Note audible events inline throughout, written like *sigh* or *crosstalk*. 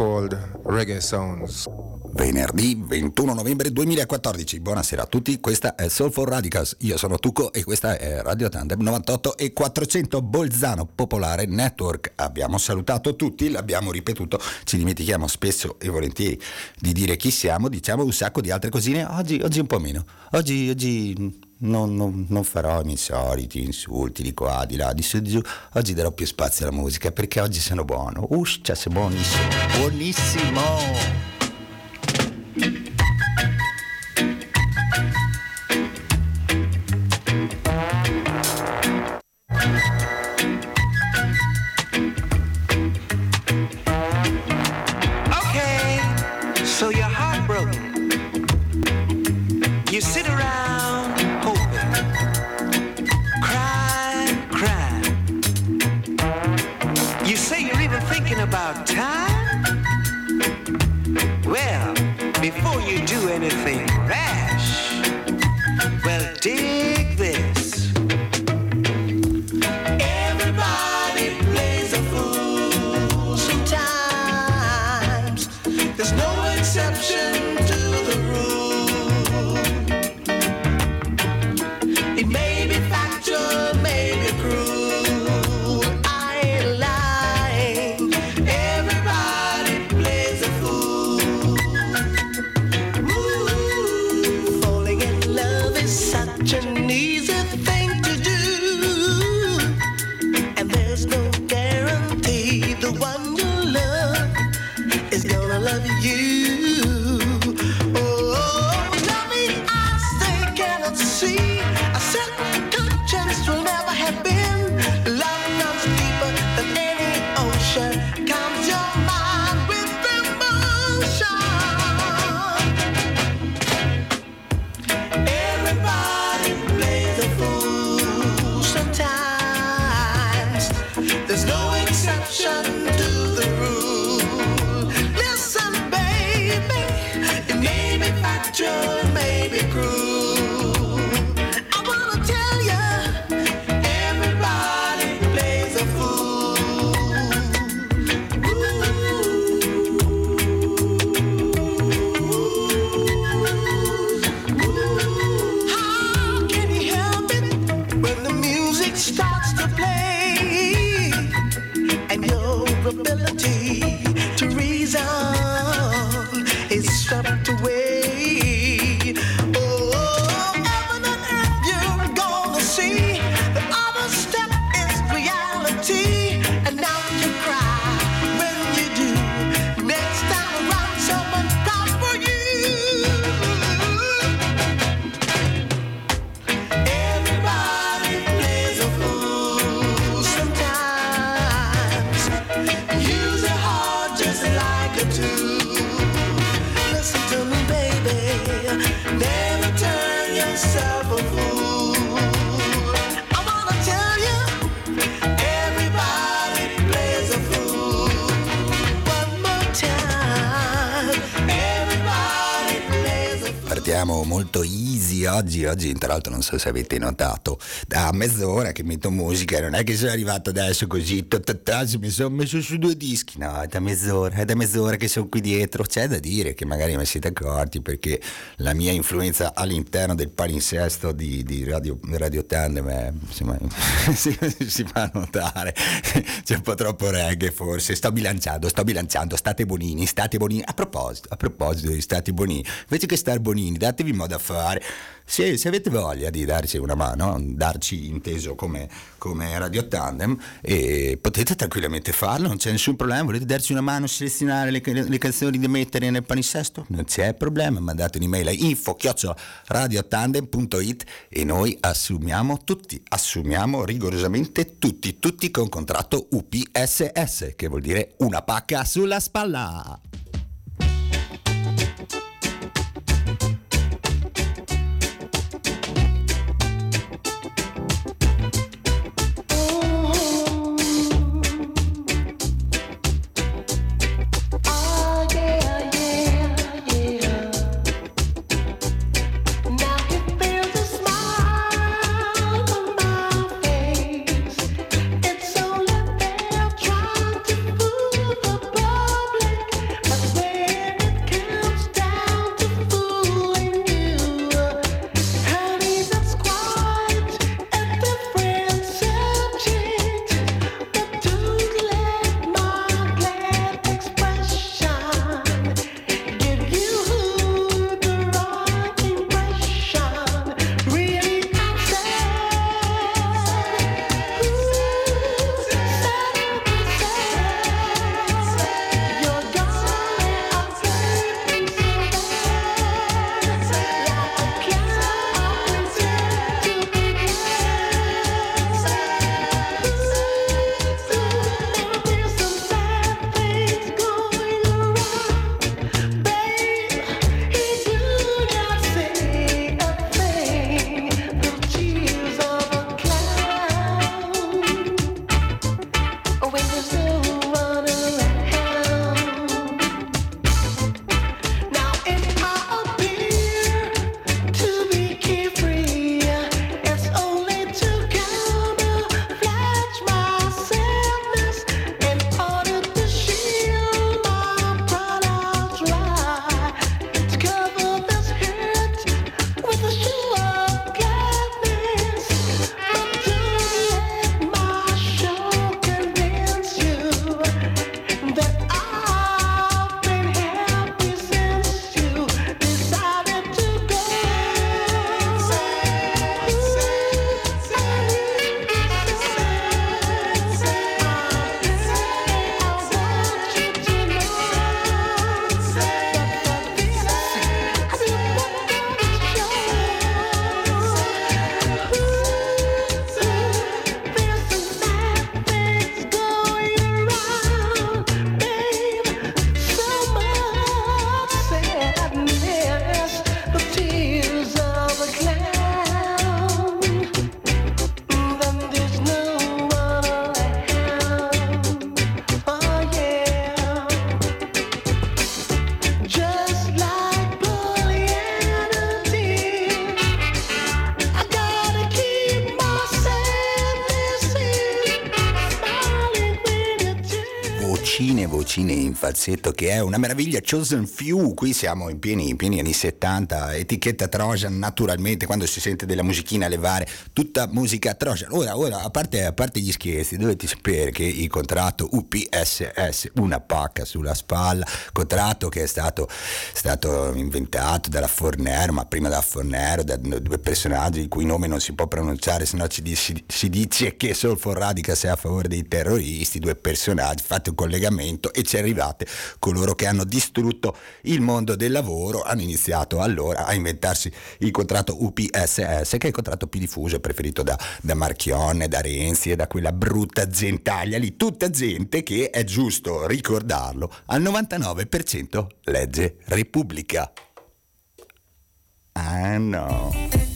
Called Reggae Sounds. Venerdì 21 novembre 2014. Buonasera a tutti, questa è Soul for Radicals. Io sono Tuco e questa è Radio Tandem 98 e 400 Bolzano Popolare Network. Abbiamo salutato tutti, l'abbiamo ripetuto, ci dimentichiamo spesso e volentieri di dire chi siamo, diciamo un sacco di altre cosine. Oggi, oggi un po' meno. Oggi, oggi non, non, non, farò i miei soliti insulti di qua, di là, di su, di giù. Oggi darò più spazio alla musica perché oggi sono buono. Uscia, sei buonissimo. Buonissimo! Oggi, oggi tra l'altro non so se avete notato, da mezz'ora che metto musica, non è che sono arrivato adesso così, mi sono messo su due dischi, no, è da mezz'ora, è da mezz'ora che sono qui dietro, c'è da dire che magari mi siete accorti perché la mia influenza all'interno del palinsesto di, di Radio, Radio Tandem è, insomma, *laughs* si, si fa notare, c'è un po' troppo reggae forse, sto bilanciando, sto bilanciando, state bonini, state bonini, a proposito, a proposito di stati bonini, invece che star bonini, datevi modo a fare. Se, se, avete voglia di darci una mano, darci inteso come, come Radio Tandem, e potete tranquillamente farlo, non c'è nessun problema. Volete darci una mano a selezionare le, le, le canzoni da mettere nel paninsesto? Non c'è problema, mandate un'email a info radiotandem.it e noi assumiamo tutti, assumiamo rigorosamente tutti, tutti con contratto UPSS, che vuol dire una pacca sulla spalla. Falsetto che è una meraviglia, Chosen Few, qui siamo in pieni, in pieni anni 70, etichetta Trojan naturalmente, quando si sente della musichina levare, tutta musica Trojan. Ora, ora a, parte, a parte gli scherzi, dovete sapere che il contratto UPSS, una pacca sulla spalla, contratto che è stato, stato inventato dalla Fornero, ma prima dalla Fornero, da due personaggi il cui nome non si può pronunciare, se no ci, si, si dice che Solfor Radica sei a favore dei terroristi, due personaggi, fate un collegamento e ci arrivate coloro che hanno distrutto il mondo del lavoro hanno iniziato allora a inventarsi il contratto UPSS che è il contratto più diffuso preferito da, da Marchionne, da Renzi e da quella brutta gentaglia lì, tutta gente che è giusto ricordarlo al 99% legge Repubblica. Ah no.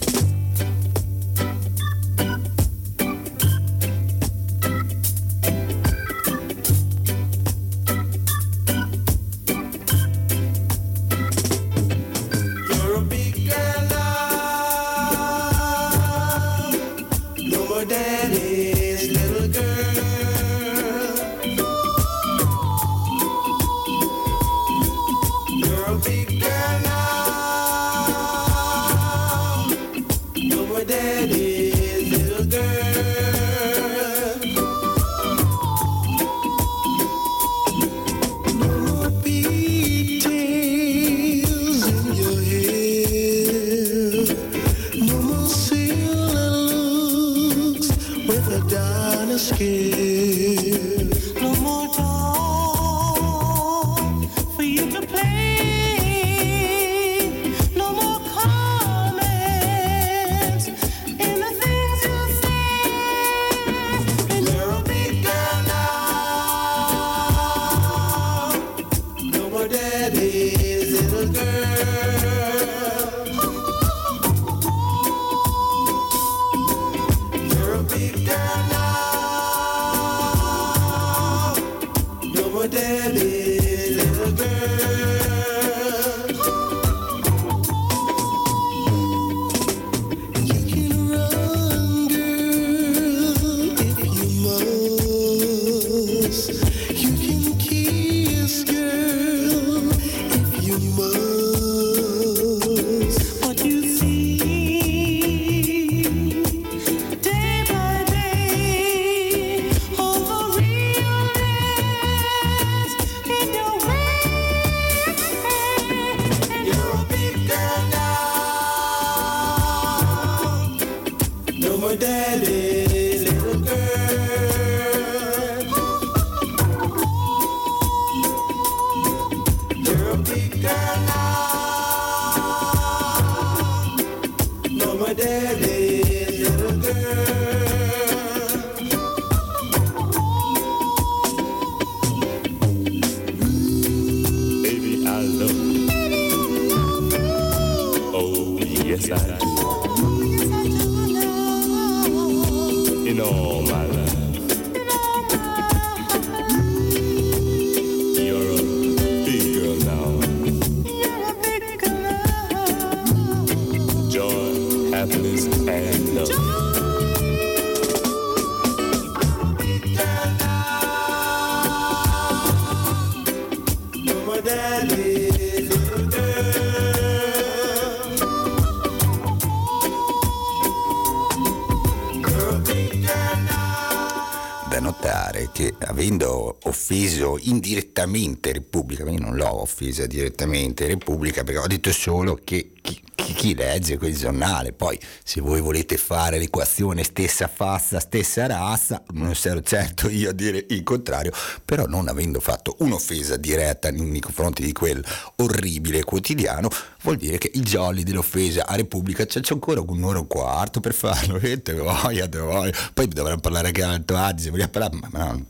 Indirettamente Repubblica, io non l'ho offesa direttamente Repubblica perché ho detto solo che chi, chi, legge quel giornale, poi se voi volete fare l'equazione stessa fassa, stessa razza, non sarò certo io a dire il contrario, però non avendo fatto un'offesa diretta nei confronti di quel orribile quotidiano, vuol dire che i jolly dell'offesa a Repubblica c'è, c'è ancora un'ora e un quarto per farlo, *laughs* e te voglio, te voglio. poi dovremmo parlare anche all'Alto Adige, vogliamo parlare, ma no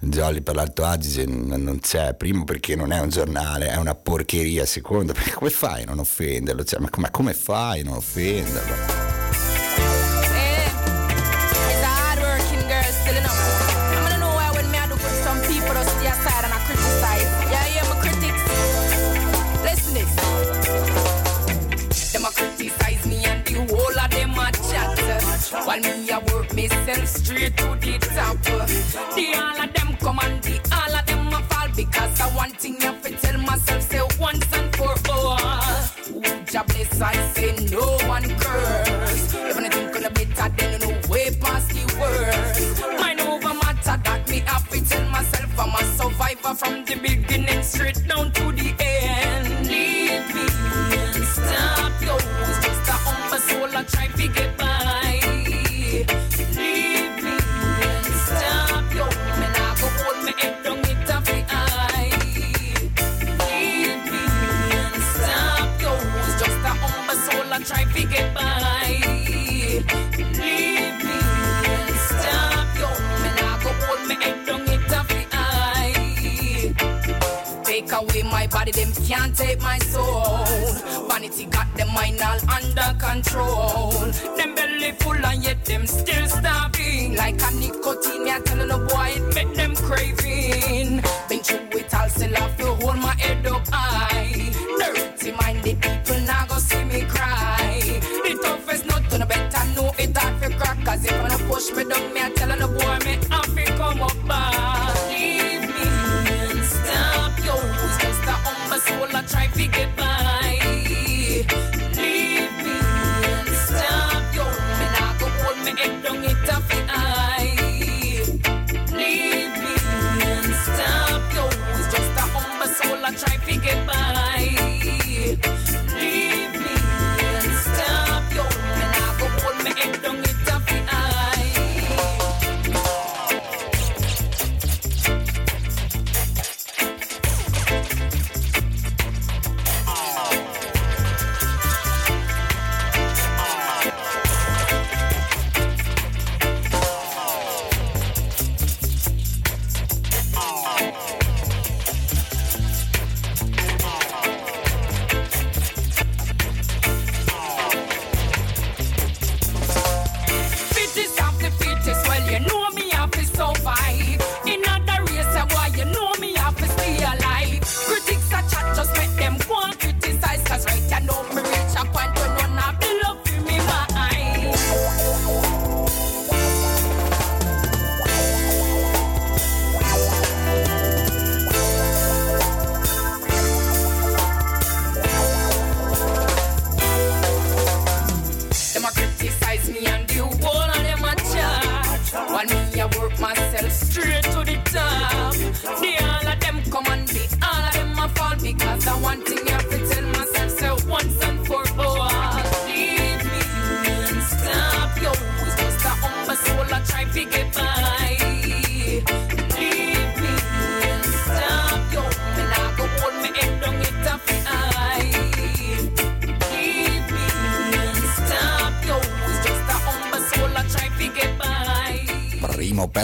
Jolly per l'Alto Adige non c'è, primo perché non è un giornale, è una porcheria, secondo *laughs* perché come fai a non offenderlo? Cioè, ma, ma come fai a non offenderlo? While me a work myself straight to the top. The all Who jobless I say no one curse. If anything could have better then no way past the worst. Mind over matter that me to tell myself I'm a survivor from the beginning straight down to the end. Leave me and stop yours. Just a humble soul I try to get body, them can't take my soul. Vanity got them mind all under control. Them belly full and yet them still starving. Like a nicotine, me telling a boy it make them craving. Been through it all, still have to hold my head up high. Dirty minded people now go see me cry The toughest nut to the better know it off your crack Cause if to push me down, me I tell the boy me have to come up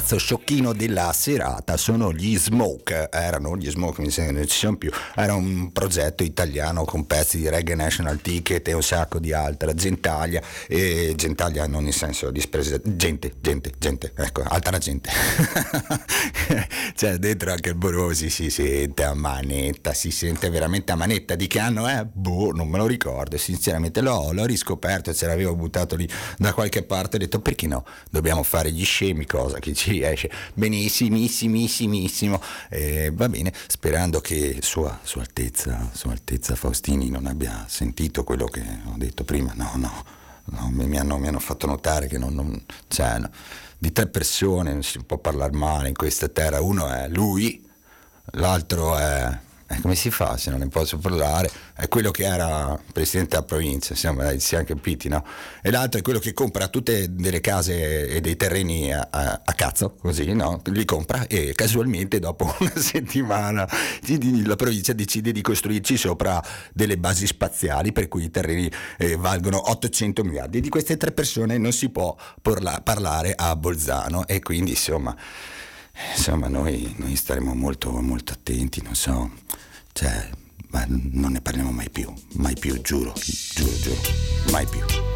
pezzo sciocchino della serata sono gli Smoke, erano gli Smoke, mi sembra non ci sono più, era un progetto italiano con pezzi di Reggae National Ticket e un sacco di altra, Gentaglia, e Gentaglia non in senso dispresa, gente, gente, gente, ecco, altra gente. *laughs* C'è dentro anche il Borosi, si sente a manetta, si sente veramente a manetta, di che anno è? Boh, non me lo ricordo, sinceramente l'ho, l'ho riscoperto, ce l'avevo buttato lì da qualche parte, ho detto perché no, dobbiamo fare gli scemi, cosa che ci riesce benissimissimo, eh, va bene, sperando che sua, sua, altezza, sua Altezza Faustini non abbia sentito quello che ho detto prima, no, no, no mi, hanno, mi, hanno, fatto notare che non, non cioè, no, di tre persone non si può parlare male in questa terra, uno è lui, l'altro è eh, come si fa se non ne posso parlare? È quello che era presidente della provincia, siamo, eh, siamo capiti, no? E l'altro è quello che compra tutte delle case e dei terreni a, a, a cazzo, così, no? Li compra e casualmente dopo *laughs* una settimana la provincia decide di costruirci sopra delle basi spaziali per cui i terreni eh, valgono 800 miliardi. Di queste tre persone non si può porla, parlare a Bolzano e quindi insomma insomma noi, noi staremo molto, molto attenti, non so, cioè, ma non ne parliamo mai più, mai più, giuro, giuro, giuro, mai più.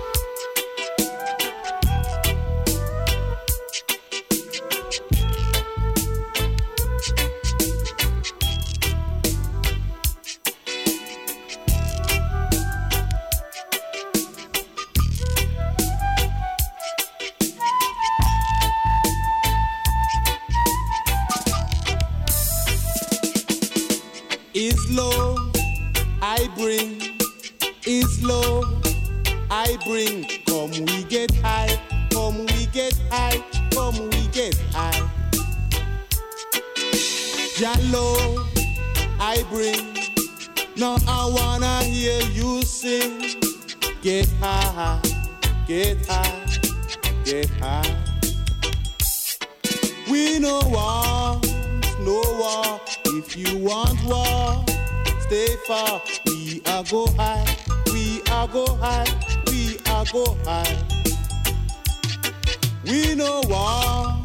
Bring, is love I bring. Come we get high, come we get high, come we get high. Jah love I bring. Now I wanna hear you sing. Get high, get high, get high. We no want no war. If you want war, stay far. We are go high, we are go high, we are go high. We know war,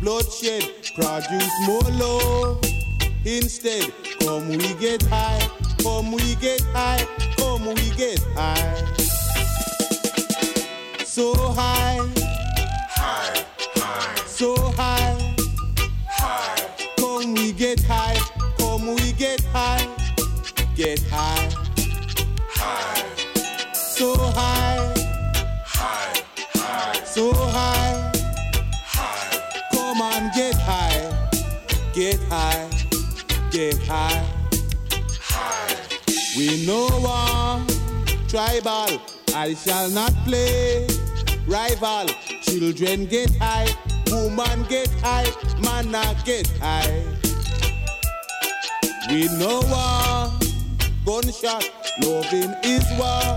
bloodshed produce more love. Instead, come we get high, come we get high, come we get high. So high, High, high, so high, get high, get high. high. We know one tribal, I shall not play. Rival, children get high, woman get high, man a get high. We know one gunshot, loving is war.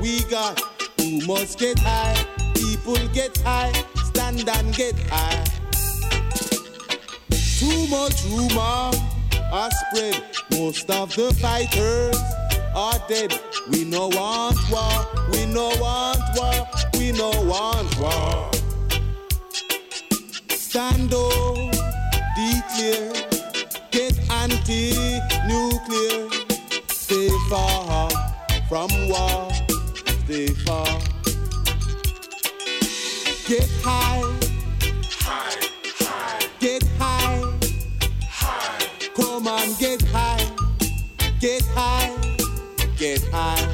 We got who must get high, people get high, stand and get high. Too much rumor are spread. Most of the fighters are dead. We no want war. We no want war. We no want war. Stand up, declare, get anti-nuclear. Stay far from war. Stay far. Get High, get high, get high,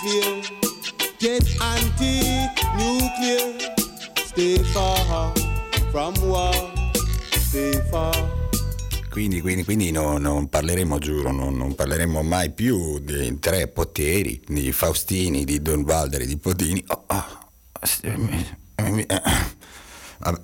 clear, get anti-nuclear. Stay far from war, stay far. Quindi, quindi, quindi no- non parleremo, giuro, non, non parleremo mai più dei tre poteri, di Faustini, di Don Valderi, di Podini. Oh, oh,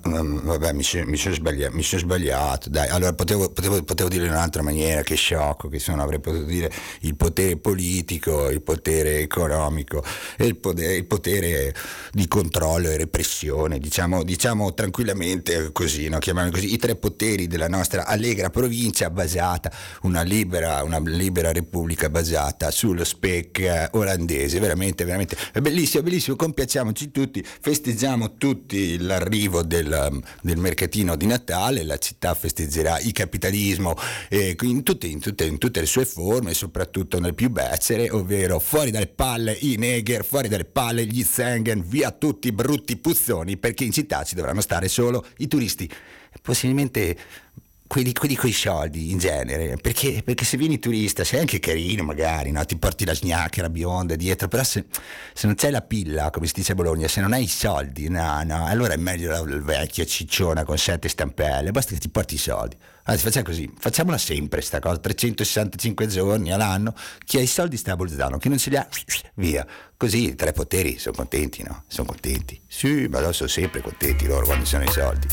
mi- eh, vabbè, mi sono sbagliato, sbagliato, dai, allora potevo, potevo, potevo dire in un'altra maniera, che sciocco che sono, avrei potuto dire il potere politico, il potere economico e il potere, il potere di controllo e repressione, diciamo, diciamo tranquillamente così, no? così, i tre poteri della nostra allegra provincia basata, una libera, una libera repubblica basata sullo spec eh, olandese, veramente, veramente, è bellissimo, è bellissimo, compiacciamoci tutti, festeggiamo tutti l'arrivo del, um, del mercatino di Natale, la città festeggerà il capitalismo eh, in, tutte, in tutte- in tutte le sue forme, soprattutto nel più becere, ovvero fuori dalle palle i neger, fuori dalle palle gli Zengen, via tutti i brutti puzzoni, perché in città ci dovranno stare solo i turisti, possibilmente quelli, quelli coi soldi in genere, perché, perché se vieni turista sei anche carino magari, no? ti porti la sgnacchera bionda dietro, però se, se non c'hai la pilla, come si dice a Bologna, se non hai i soldi, no, no, allora è meglio la, la vecchia cicciona con sette stampelle, basta che ti porti i soldi. Anzi, facciamo così, facciamola sempre sta cosa, 365 giorni all'anno, chi ha i soldi sta a Bolzano, chi non ce li ha, via. Così i tre poteri sono contenti, no? Sono contenti. Sì, ma loro sono sempre contenti loro quando ci sono i soldi.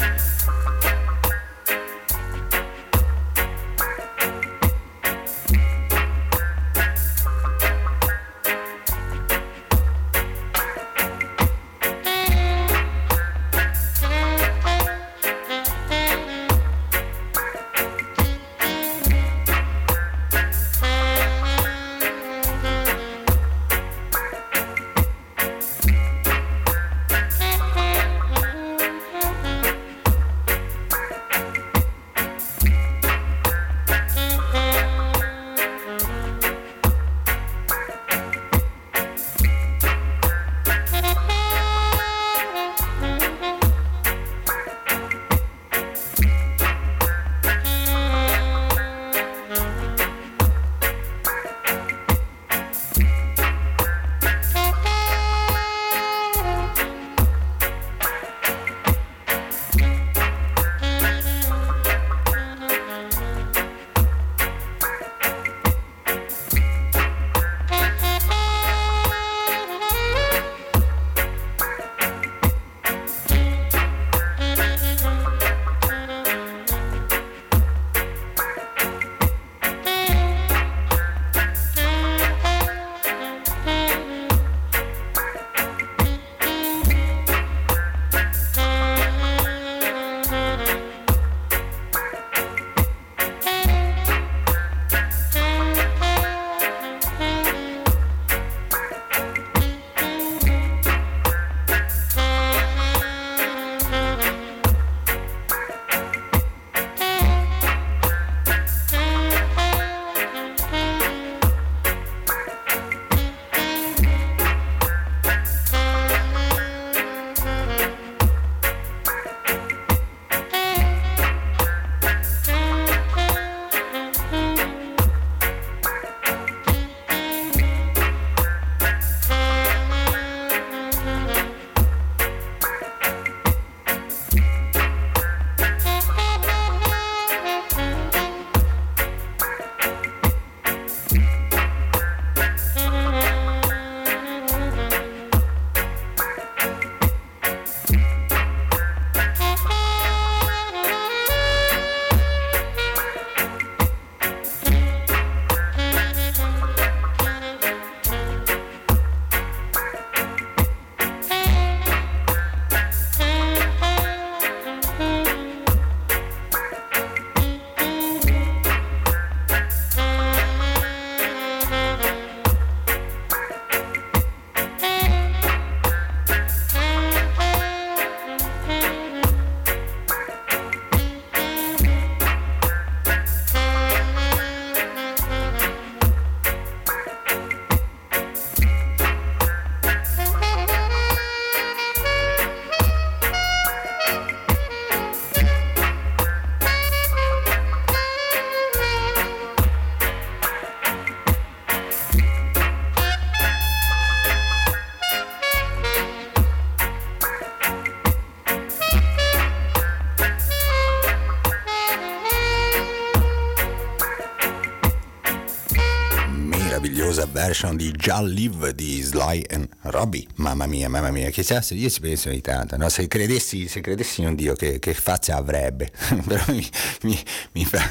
Version di Just Live di Sly and Robbie. Mamma mia, mamma mia, che c'è? Io ci penso ogni tanto, no? se, credessi, se credessi in un Dio che, che faccia avrebbe, *laughs* però mi, mi, mi, fa,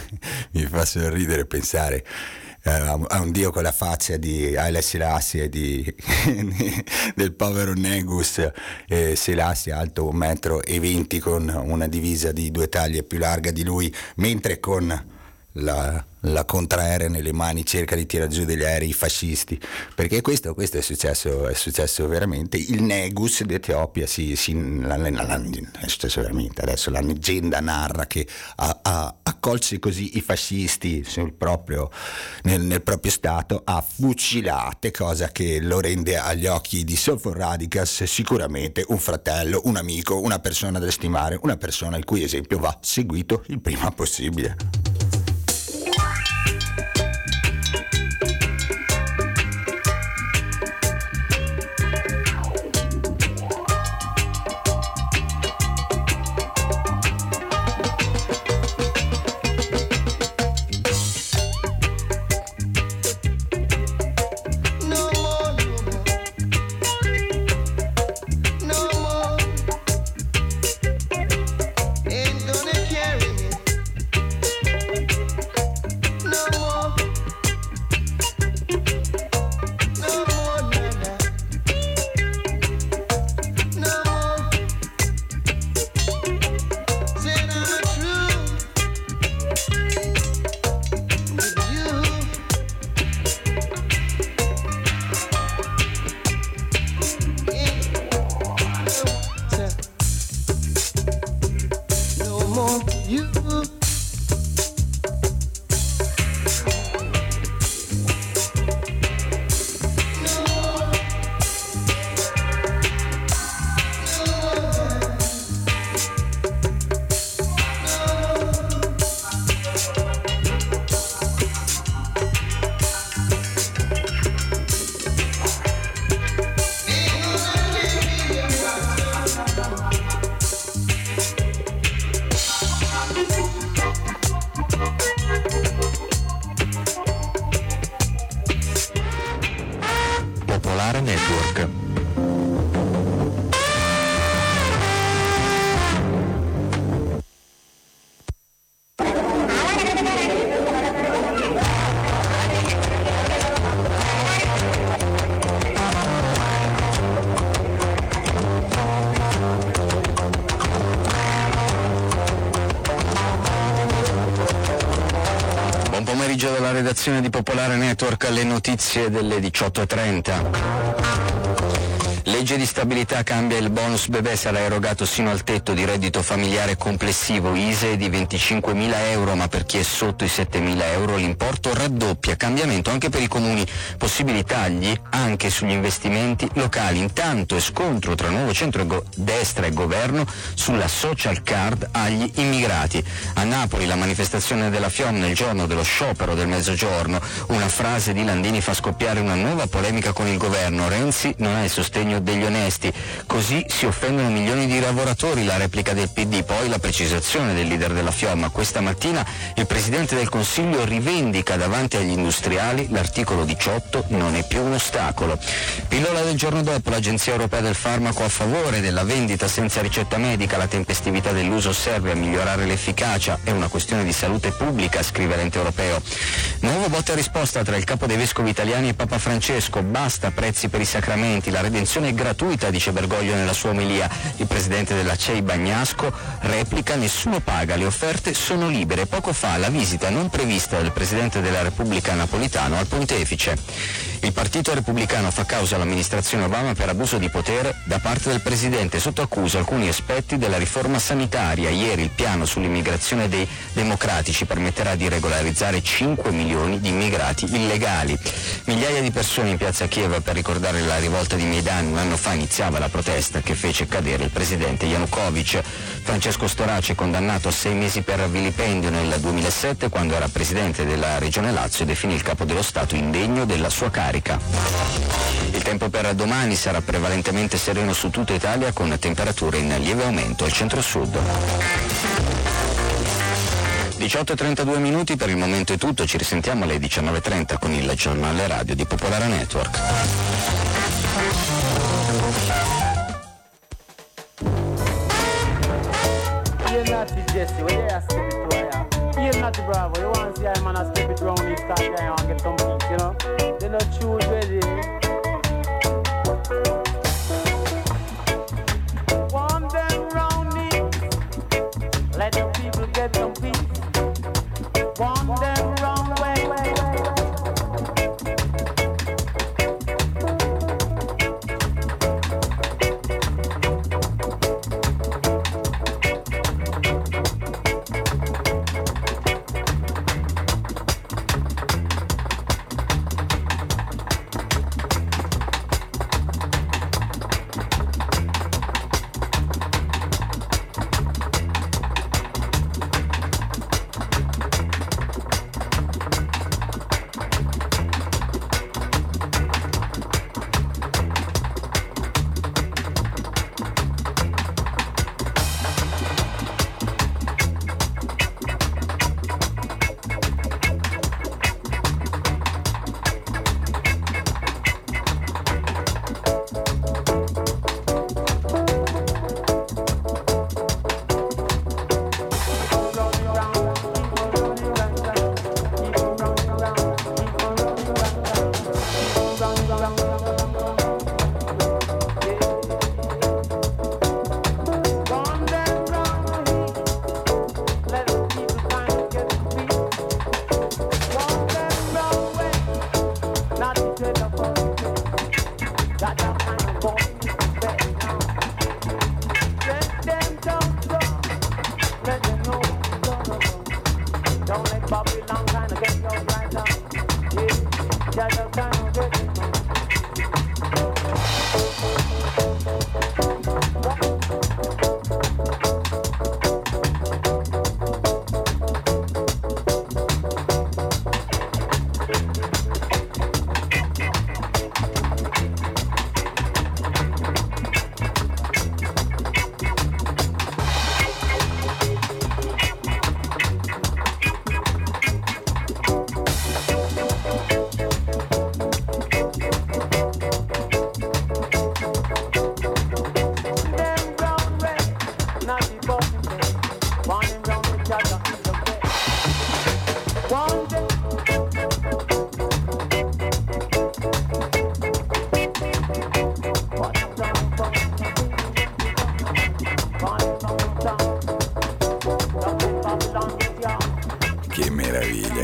mi fa sorridere pensare eh, a un dio con la faccia di Haile Selassie di, *laughs* del povero Negus eh, Selassie alto un metro e venti con una divisa di due taglie più larga di lui mentre con la, la contraerea nelle mani cerca di tirare giù degli aerei fascisti. Perché questo, questo è, successo, è, successo, veramente. Il Negus d'Etiopia si, si, la, la, la, è successo veramente. Adesso la leggenda narra che ha, ha, accolse così i fascisti proprio, nel, nel, proprio stato a fucilate cosa che lo rende agli occhi di Sulfur Radicals sicuramente un fratello, un amico, una persona da stimare una persona il cui esempio va seguito il prima possibile notizie delle 18.30. Legge di stabilità cambia il bonus bebè sarà erogato sino al tetto di reddito familiare complessivo ISE di 25.000 euro ma per chi è sotto i 7.000 euro l'importo raddoppia. Cambiamento anche per i comuni, possibili tagli anche sugli investimenti locali. Intanto è scontro tra nuovo centro-destra e governo sulla social card agli immigrati. A Napoli la manifestazione della FIOM nel giorno dello sciopero del mezzogiorno. Una frase di Landini fa scoppiare una nuova polemica con il governo. Renzi non ha il sostegno degli onesti. Così si offendono milioni di lavoratori, la replica del PD. Poi la precisazione del leader della Fiomma. Questa mattina il Presidente del Consiglio rivendica davanti agli industriali l'articolo 18 non è più un ostacolo. Pillola del giorno dopo l'Agenzia Europea del Farmaco a favore della vendita senza ricetta medica. La tempestività dell'uso serve a migliorare l'efficacia. È una questione di salute pubblica, scrive l'ente europeo. Nuovo botte a risposta tra il capo dei vescovi italiani e Papa Francesco. Basta prezzi per i sacramenti. La redenzione è gratuita, dice Bergoglio nella sua omelia. Il presidente della CEI Bagnasco replica nessuno paga, le offerte sono libere. Poco fa la visita non prevista del presidente della Repubblica Napolitano al pontefice. Il partito repubblicano fa causa all'amministrazione Obama per abuso di potere da parte del presidente sotto accusa alcuni aspetti della riforma sanitaria. Ieri il piano sull'immigrazione dei democratici permetterà di regolarizzare 5 milioni di immigrati illegali. Migliaia di persone in piazza Kiev per ricordare la rivolta di Maidan un anno fa iniziava la protesta che fece cadere il presidente Yanukovych. Francesco Storace condannato a sei mesi per vilipendio nel 2007 quando era presidente della regione Lazio definì il capo dello Stato indegno della sua carica. Il tempo per domani sarà prevalentemente sereno su tutta Italia con temperature in lieve aumento al centro-sud. 18.32 minuti per il momento è tutto, ci risentiamo alle 19.30 con il giornale radio di Popolare Network. Not the Jesse, where you skip it to ya. You're not the Bravo, you want to see a man skip it round this start there and get some peace, you know? They not choose ready. Want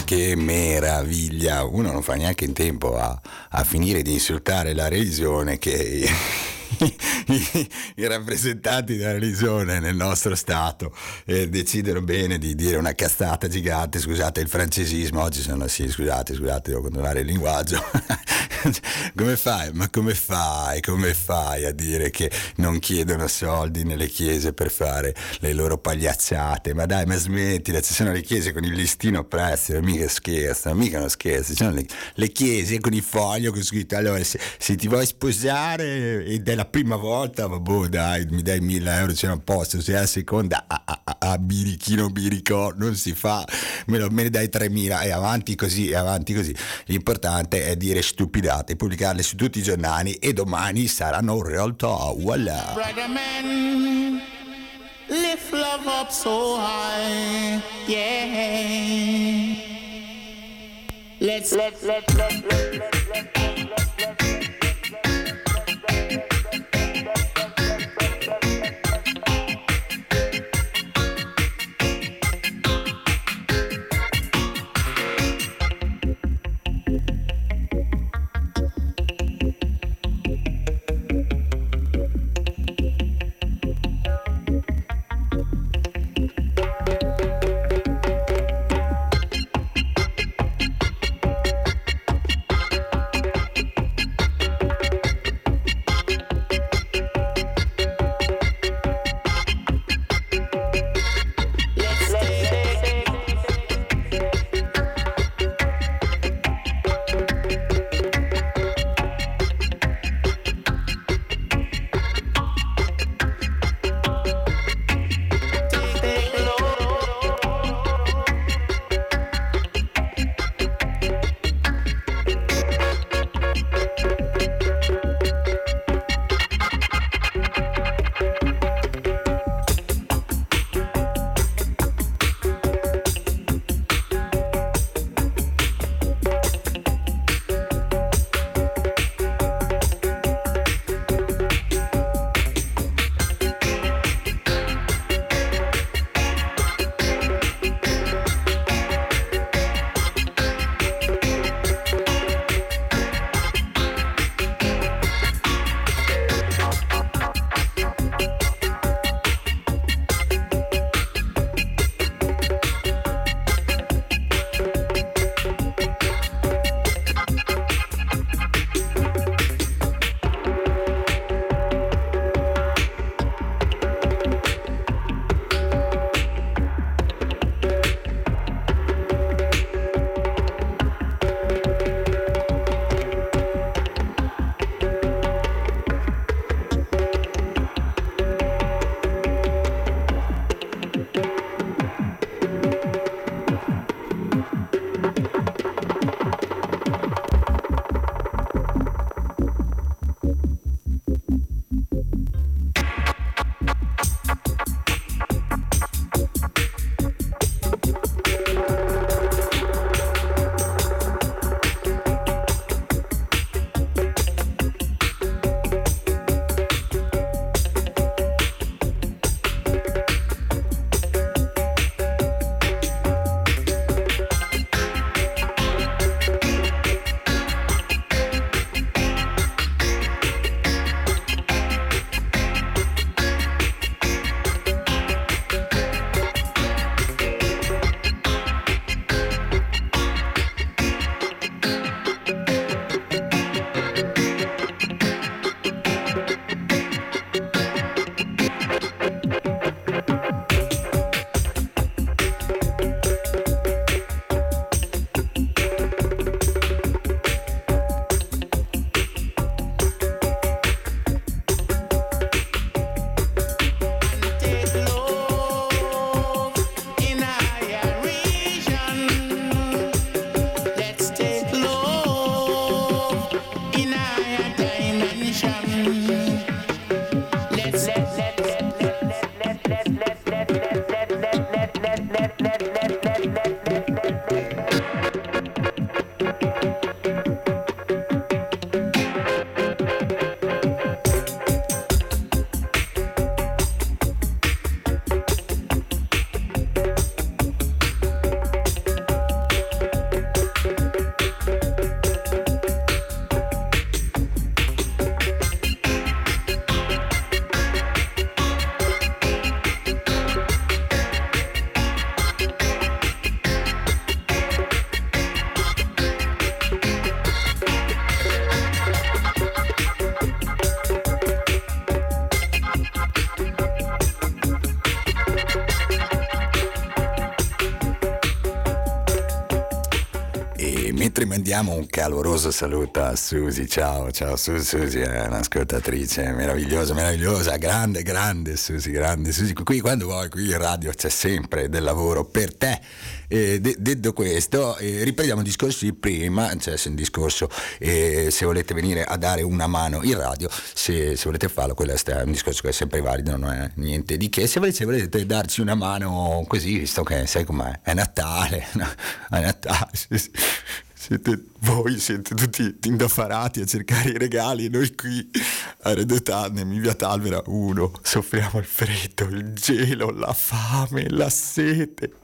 che meraviglia! Uno non fa neanche in tempo a, a finire di insultare la religione che i, i rappresentanti della religione nel nostro Stato eh, decidono bene di dire una cazzata gigante, scusate il francesismo, oggi sono sì, scusate, scusate, devo controllare il linguaggio. *laughs* come fai? Ma come fai? Come fai a dire che non chiedono soldi nelle chiese per fare le loro pagliacciate? Ma dai, ma smettila, ci sono le chiese con il listino prezzo, non mica scherzo, mica non scherzo, ci sono le, le chiese con il foglio con scritto allora se, se ti vuoi sposare ed è la prima volta, vabbè dai, mi dai mille euro, c'è un posto, se è la seconda a, a, a, a birichino birico non si fa, me, lo, me ne dai 3000 e avanti così, e avanti così. L'importante è dire stupidate, pubblicarle su tutti i giornali e domani saranno realtà, voilà. Lift love up so high, yeah. Let's let's let's let's let's let's mandiamo un caloroso saluto a Susi, ciao, ciao Susi, Susi è un'ascoltatrice meravigliosa, meravigliosa, grande, grande Susi, grande Susi, qui quando vuoi, qui in radio c'è sempre del lavoro per te. Eh, de- detto questo, eh, riprendiamo il discorso di prima, cioè se un discorso, eh, se volete venire a dare una mano in radio, se, se volete farlo, quello è un discorso che è sempre valido, non è niente di che. Se volete, se volete darci una mano così, visto che sai com'è, è Natale, *laughs* no? è Natale. Siete, voi siete tutti indaffarati a cercare i regali e noi qui a Redo Tandem in via Talvera 1 soffriamo il freddo, il gelo, la fame, la sete.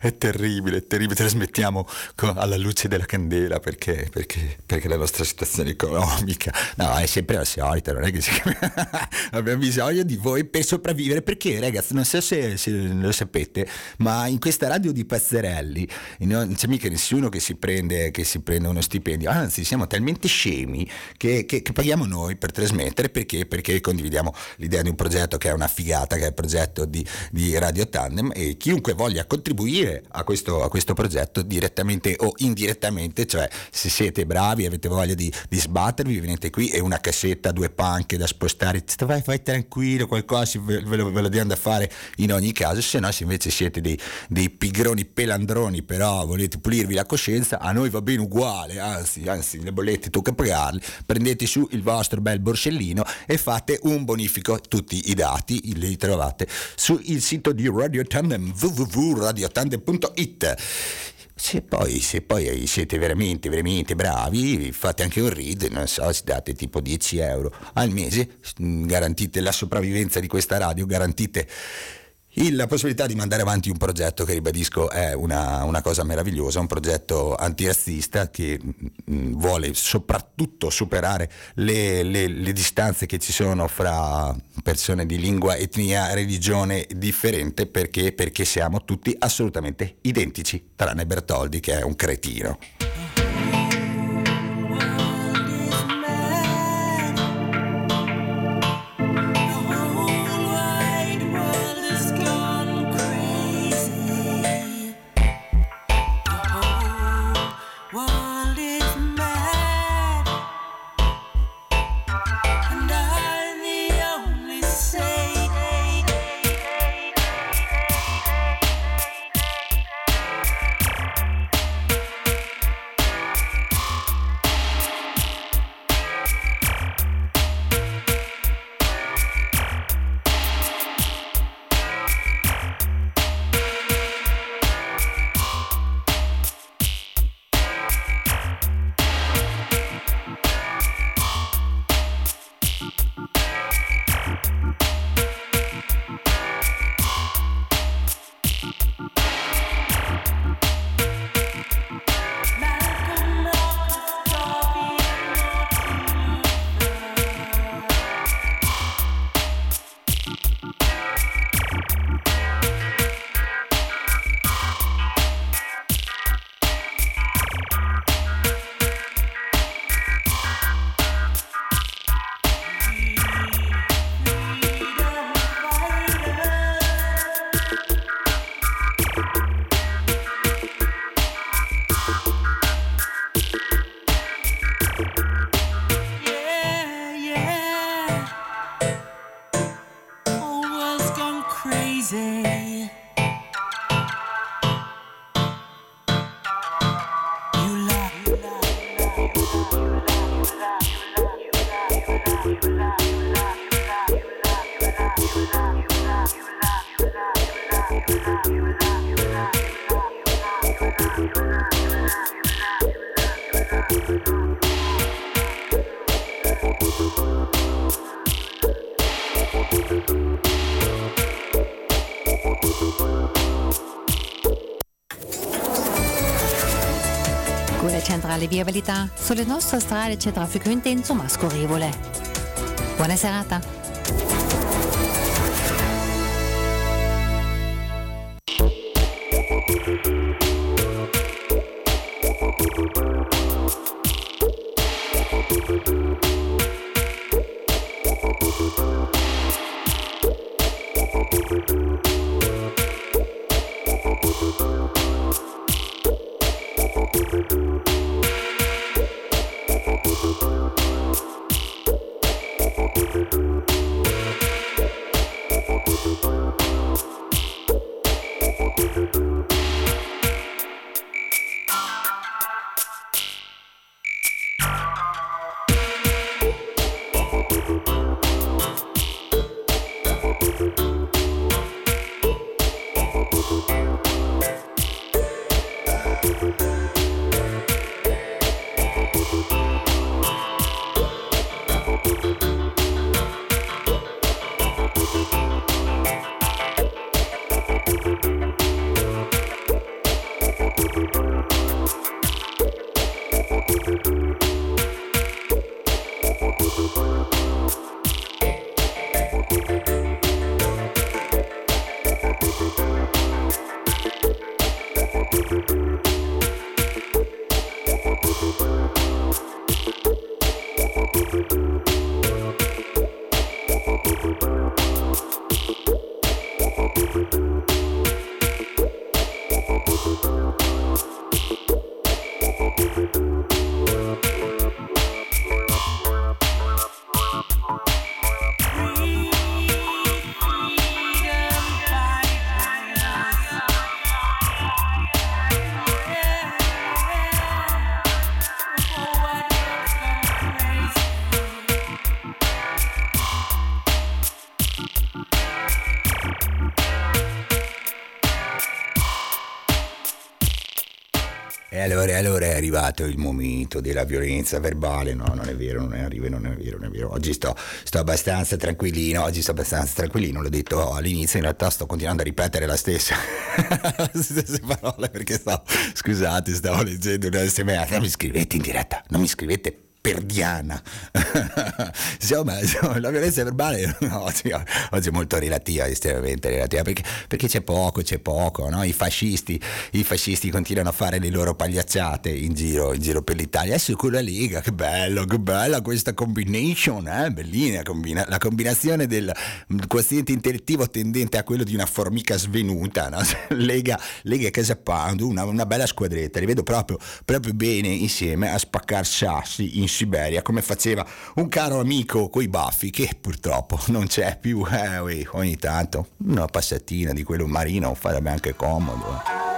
È terribile, è terribile. Trasmettiamo alla luce della candela perché, perché, perché la nostra situazione economica no, è sempre la solita. Non è che si- *laughs* abbiamo bisogno di voi per sopravvivere. Perché, ragazzi, non so se, se lo sapete, ma in questa radio di Pazzerelli non c'è mica nessuno che si prende, che si prende uno stipendio. Anzi, siamo talmente scemi che, che- che paghiamo noi per trasmettere perché? Perché condividiamo l'idea di un progetto che è una figata, che è il progetto di, di Radio Tandem e chiunque voglia contribuire a questo, a questo progetto direttamente o indirettamente, cioè se siete bravi avete voglia di, di sbattervi, venite qui e una cassetta, due panche da spostare, vai, fai tranquillo, qualcosa ve, ve lo, ve lo diamo da fare in ogni caso, se no se invece siete dei, dei pigroni pelandroni però volete pulirvi la coscienza, a noi va bene uguale, anzi, anzi le bollette tocca pagarle, prendete su il vostro bel borsellino e fate un bonifico, tutti i dati li trovate sul sito di Radio Tandem www.radiotandem.it se poi, se poi siete veramente, veramente bravi, fate anche un read, non so, date tipo 10 euro al mese, garantite la sopravvivenza di questa radio, garantite la possibilità di mandare avanti un progetto che ribadisco è una, una cosa meravigliosa, un progetto antirazzista che mm, vuole soprattutto superare le, le- le distanze che ci sono fra persone di lingua, etnia, religione differente perché, perché siamo tutti assolutamente identici, tranne Bertoldi che è un cretino. Viabilità, sulle nostre strade c'è traffico intenso ma scorrevole. Buona serata. Arrivato il momento della violenza verbale. No, non è vero, non è vero, non è vero, non è vero. Oggi sto, sto abbastanza tranquillino, oggi sto abbastanza tranquillino, l'ho detto all'inizio, in realtà sto continuando a ripetere la stessa, *laughs* parole perché stavo, scusate, stavo leggendo una sms. Non mi scrivete in diretta, non mi scrivete perdiana. *laughs* insomma, insomma, la violenza verbale *laughs* oggi, oggi, è molto relativa, estremamente relativa, perché, perché c'è poco, c'è poco, no? I fascisti, i fascisti continuano a fare le loro pagliacciate in giro, in giro per l'Italia. Adesso con la Lega, che bello, che bella questa combination, eh? bellina combina- la combinazione del quoziente intellettivo tendente a quello di una formica svenuta, no? *laughs* Lega, Lega e Casa Pound, una, una bella squadretta, li vedo proprio, proprio bene insieme a spaccar sassi in Siberia come faceva un caro amico coi baffi che purtroppo non c'è più eh, ogni tanto una passatina di quello marino farebbe anche comodo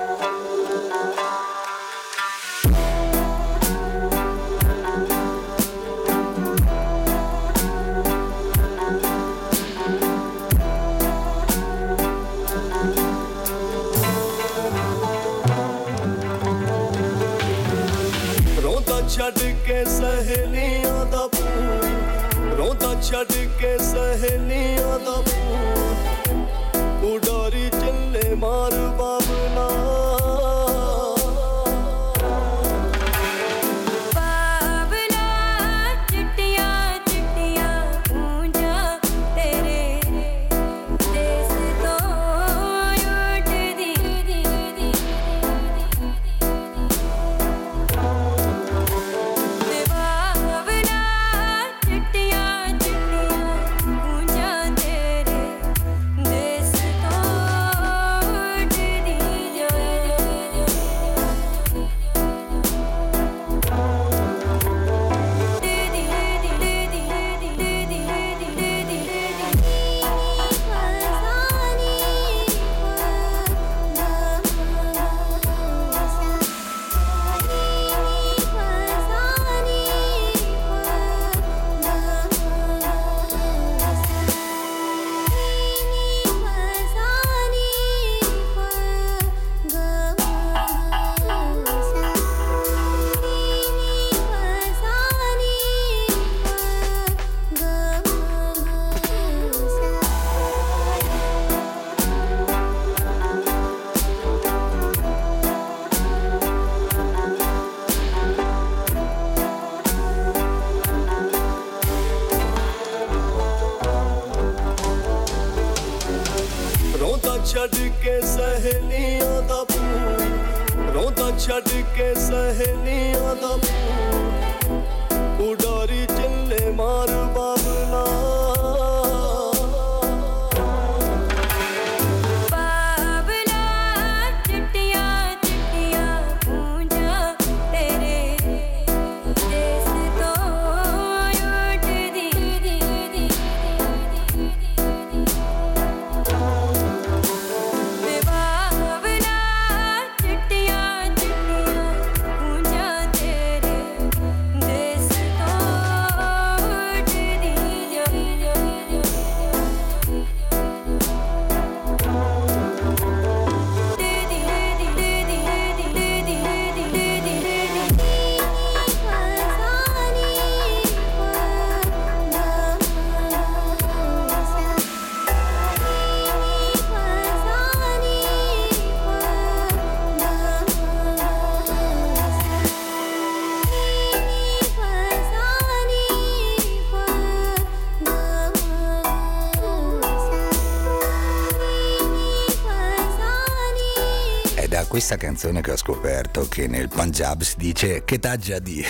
questa canzone che ho scoperto che nel Punjab si dice che taggia di. *laughs*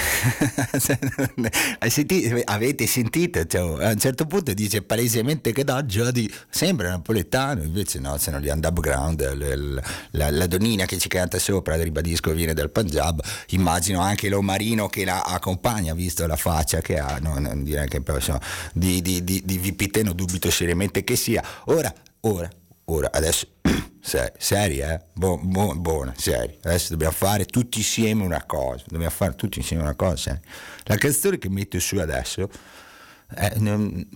Avete sentito? Cioè, a un certo punto dice palesemente che taggia di. Sembra napoletano, invece no, sono gli underground. La, la donnina che ci canta sopra, ribadisco, viene dal Punjab. Immagino anche l'omarino che la accompagna, visto la faccia che ha. No, non direi che poi, insomma, di, di, di, di Vipiteno dubito seriamente che sia. Ora, ora, ora, adesso. Se- Seri, eh? Bu- bu- buona, seri. Adesso dobbiamo fare tutti insieme una cosa. Dobbiamo fare tutti insieme una cosa. seri. La canzone che metto su adesso, eh, non-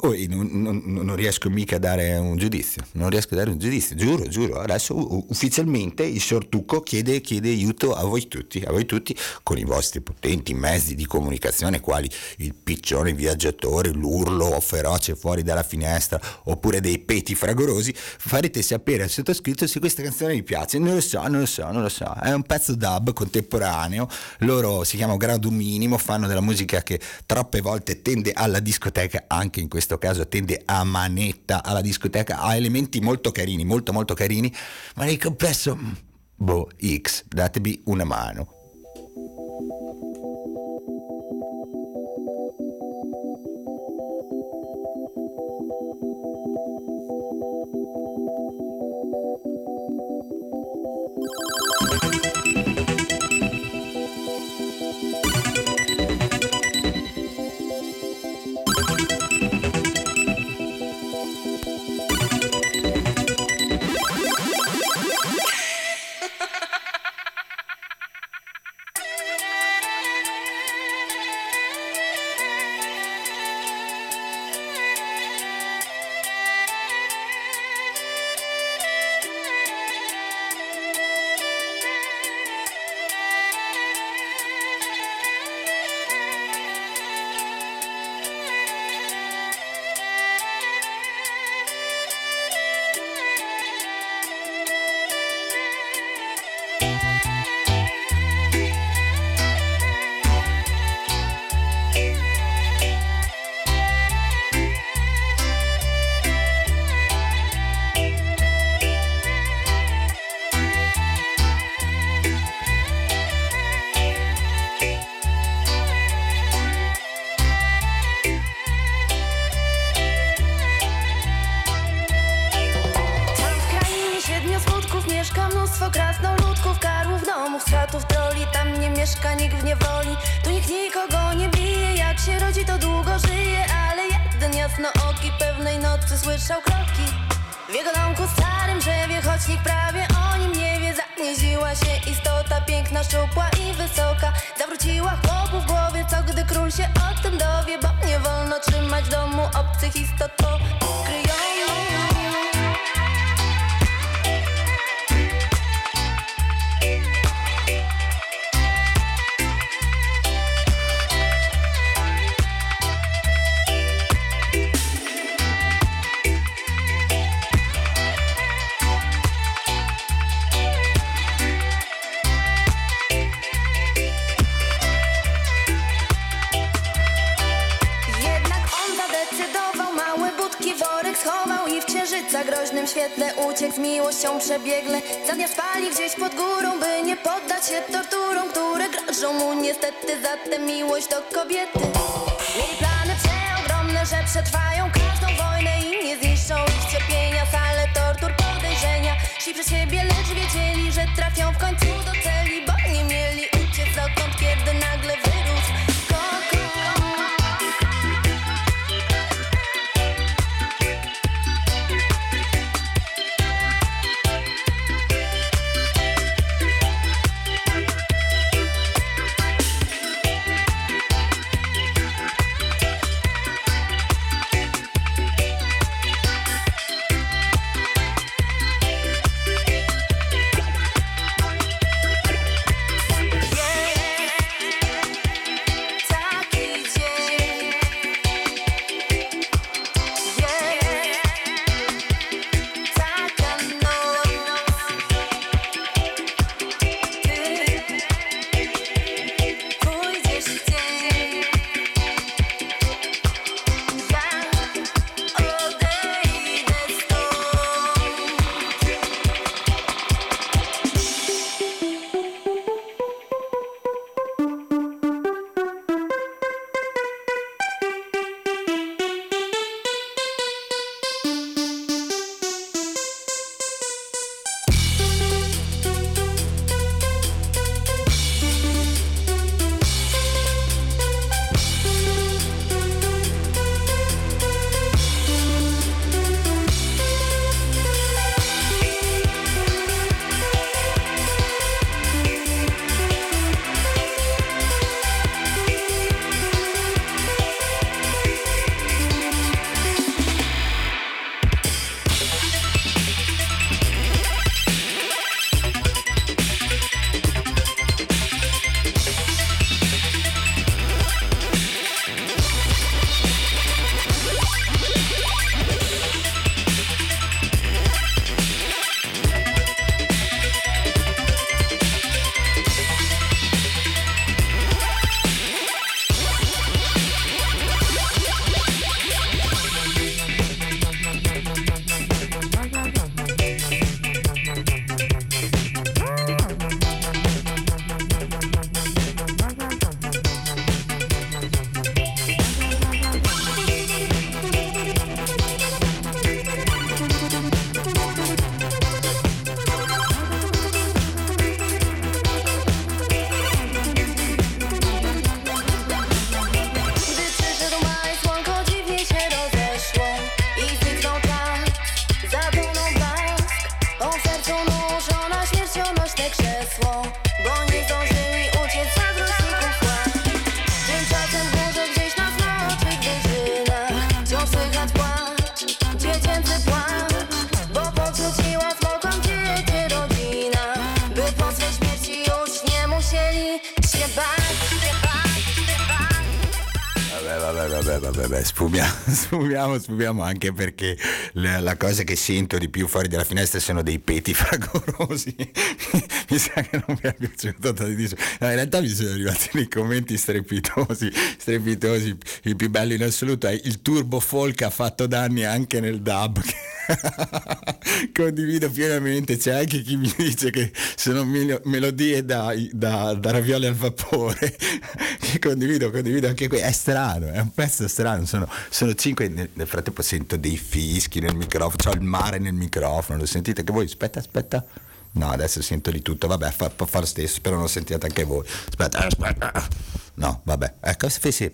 Oh, non, non- riesco mica a dare un giudizio, non riesco a dare un giudizio, giuro, giuro. Adesso ufficialmente il Sortucco chiede, chiede aiuto a voi tutti, a voi tutti con i vostri potenti mezzi di comunicazione, quali il piccione viaggiatore, l'urlo feroce fuori dalla finestra, oppure dei peti fragorosi, farete sapere al sottoscritto se questa canzone vi piace. Non lo so, non lo so, non lo so. È un pezzo dub contemporaneo, loro si chiamano Grado Minimo, fanno della musica che troppe volte tende alla discoteca, anche in questo caso tende a manetta alla discoteca, ha elementi molto carini, molto molto carini, ma nel complesso, mm, boh, X, datevi una mano. after me was sfumiamo, sfumiamo, anche perché la, la cosa che sento di più fuori dalla finestra sono dei peti *laughs* fragorosi. mi sa che non mi è piaciuto tantissimo. No, in realtà mi sono arrivati dei commenti strepitosi, strepitosi. Il più bello in assoluto è il turbo folk ha fatto danni anche nel dub. *laughs* *laughs* Condivido pienamente, c'è anche chi mi dice che sono melo- melodie da, da, da ravioli al vapore. che *laughs* condivido, condivido anche qui. È strano, è un pezzo strano. Sono, sono cinque. Nel, nel frattempo sento dei fischi nel microfono, ho il mare nel microfono. Lo sentite che voi? Aspetta, aspetta. No, adesso sento di tutto. Vabbè, fa, fa lo stesso. Spero non lo sentiate anche voi. Aspetta, aspetta. No, vabbè. Ecco, sì, sì.